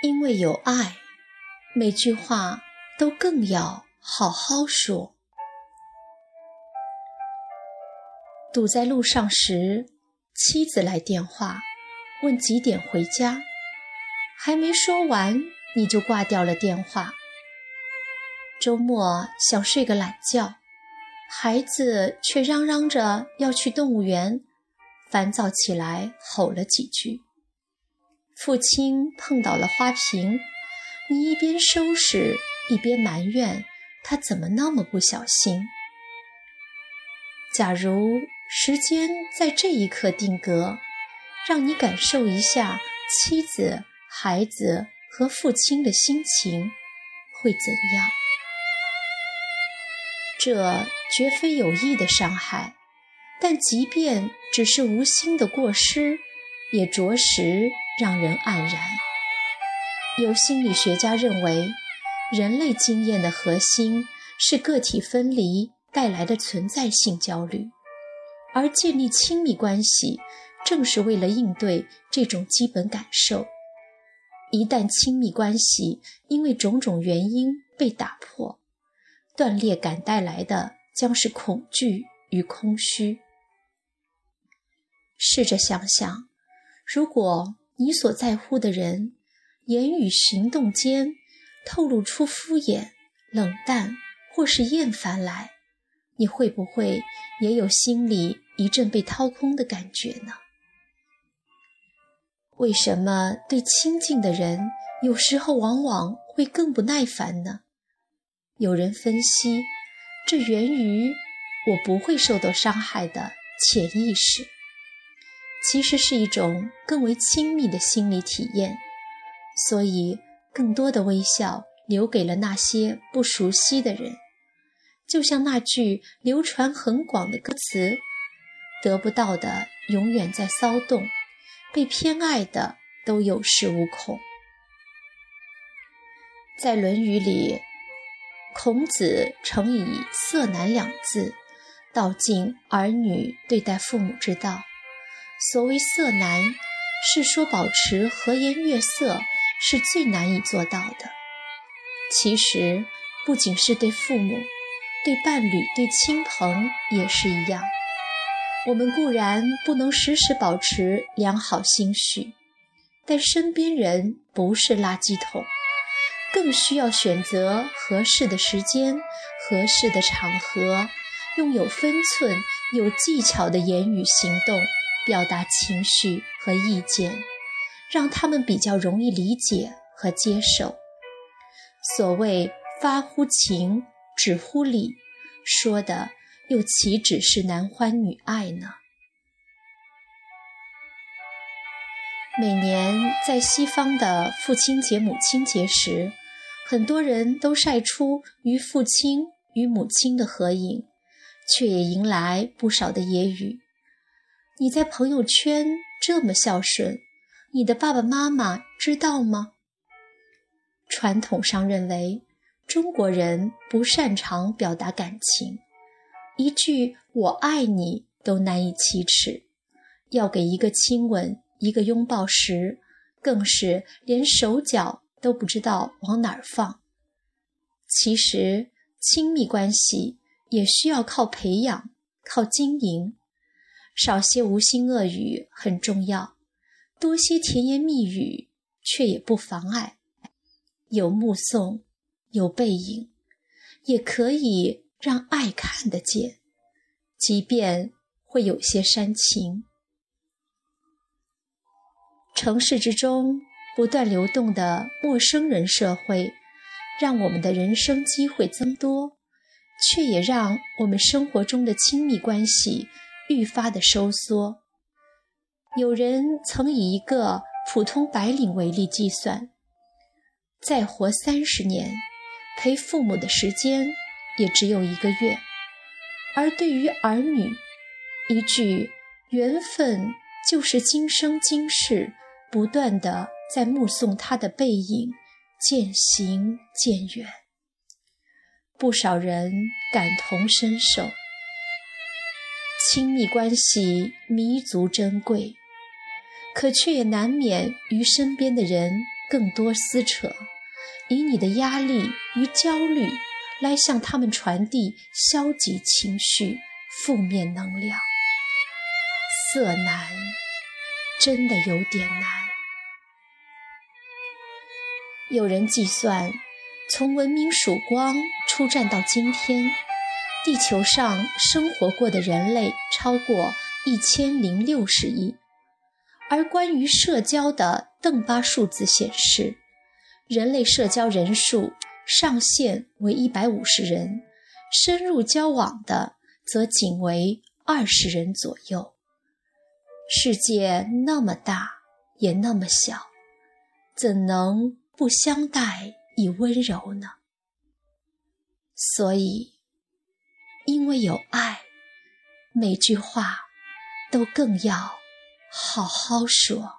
因为有爱，每句话都更要好好说。堵在路上时，妻子来电话，问几点回家，还没说完你就挂掉了电话。周末想睡个懒觉，孩子却嚷嚷着要去动物园，烦躁起来吼了几句。父亲碰倒了花瓶，你一边收拾一边埋怨他怎么那么不小心。假如时间在这一刻定格，让你感受一下妻子、孩子和父亲的心情，会怎样？这绝非有意的伤害，但即便只是无心的过失，也着实让人黯然。有心理学家认为，人类经验的核心是个体分离带来的存在性焦虑。而建立亲密关系，正是为了应对这种基本感受。一旦亲密关系因为种种原因被打破，断裂感带来的将是恐惧与空虚。试着想想，如果你所在乎的人言语行动间透露出敷衍、冷淡或是厌烦来，你会不会也有心里一阵被掏空的感觉呢？为什么对亲近的人有时候往往会更不耐烦呢？有人分析，这源于我不会受到伤害的潜意识，其实是一种更为亲密的心理体验，所以更多的微笑留给了那些不熟悉的人。就像那句流传很广的歌词：“得不到的永远在骚动，被偏爱的都有恃无恐。”在《论语》里，孔子曾以“色难”两字道尽儿女对待父母之道。所谓“色难”，是说保持和颜悦色是最难以做到的。其实，不仅是对父母。对伴侣、对亲朋也是一样。我们固然不能时时保持良好心绪，但身边人不是垃圾桶，更需要选择合适的时间、合适的场合，用有分寸、有技巧的言语行动表达情绪和意见，让他们比较容易理解和接受。所谓发乎情。止乎礼，说的又岂止是男欢女爱呢？每年在西方的父亲节、母亲节时，很多人都晒出与父亲与母亲的合影，却也迎来不少的揶揄。你在朋友圈这么孝顺，你的爸爸妈妈知道吗？传统上认为。中国人不擅长表达感情，一句“我爱你”都难以启齿，要给一个亲吻、一个拥抱时，更是连手脚都不知道往哪儿放。其实，亲密关系也需要靠培养、靠经营，少些无心恶语很重要，多些甜言蜜语却也不妨碍。有目送。有背影，也可以让爱看得见，即便会有些煽情。城市之中不断流动的陌生人社会，让我们的人生机会增多，却也让我们生活中的亲密关系愈发的收缩。有人曾以一个普通白领为例计算，再活三十年。陪父母的时间也只有一个月，而对于儿女，一句“缘分就是今生今世”，不断的在目送他的背影渐行渐远，不少人感同身受。亲密关系弥足珍贵，可却也难免与身边的人更多撕扯，以你的压力与焦虑来向他们传递消极情绪、负面能量。色难，真的有点难。有人计算，从文明曙光出战到今天，地球上生活过的人类超过一千零六十亿。而关于社交的邓巴数字显示，人类社交人数上限为一百五十人，深入交往的则仅为二十人左右。世界那么大，也那么小，怎能不相待以温柔呢？所以，因为有爱，每句话都更要。好好说。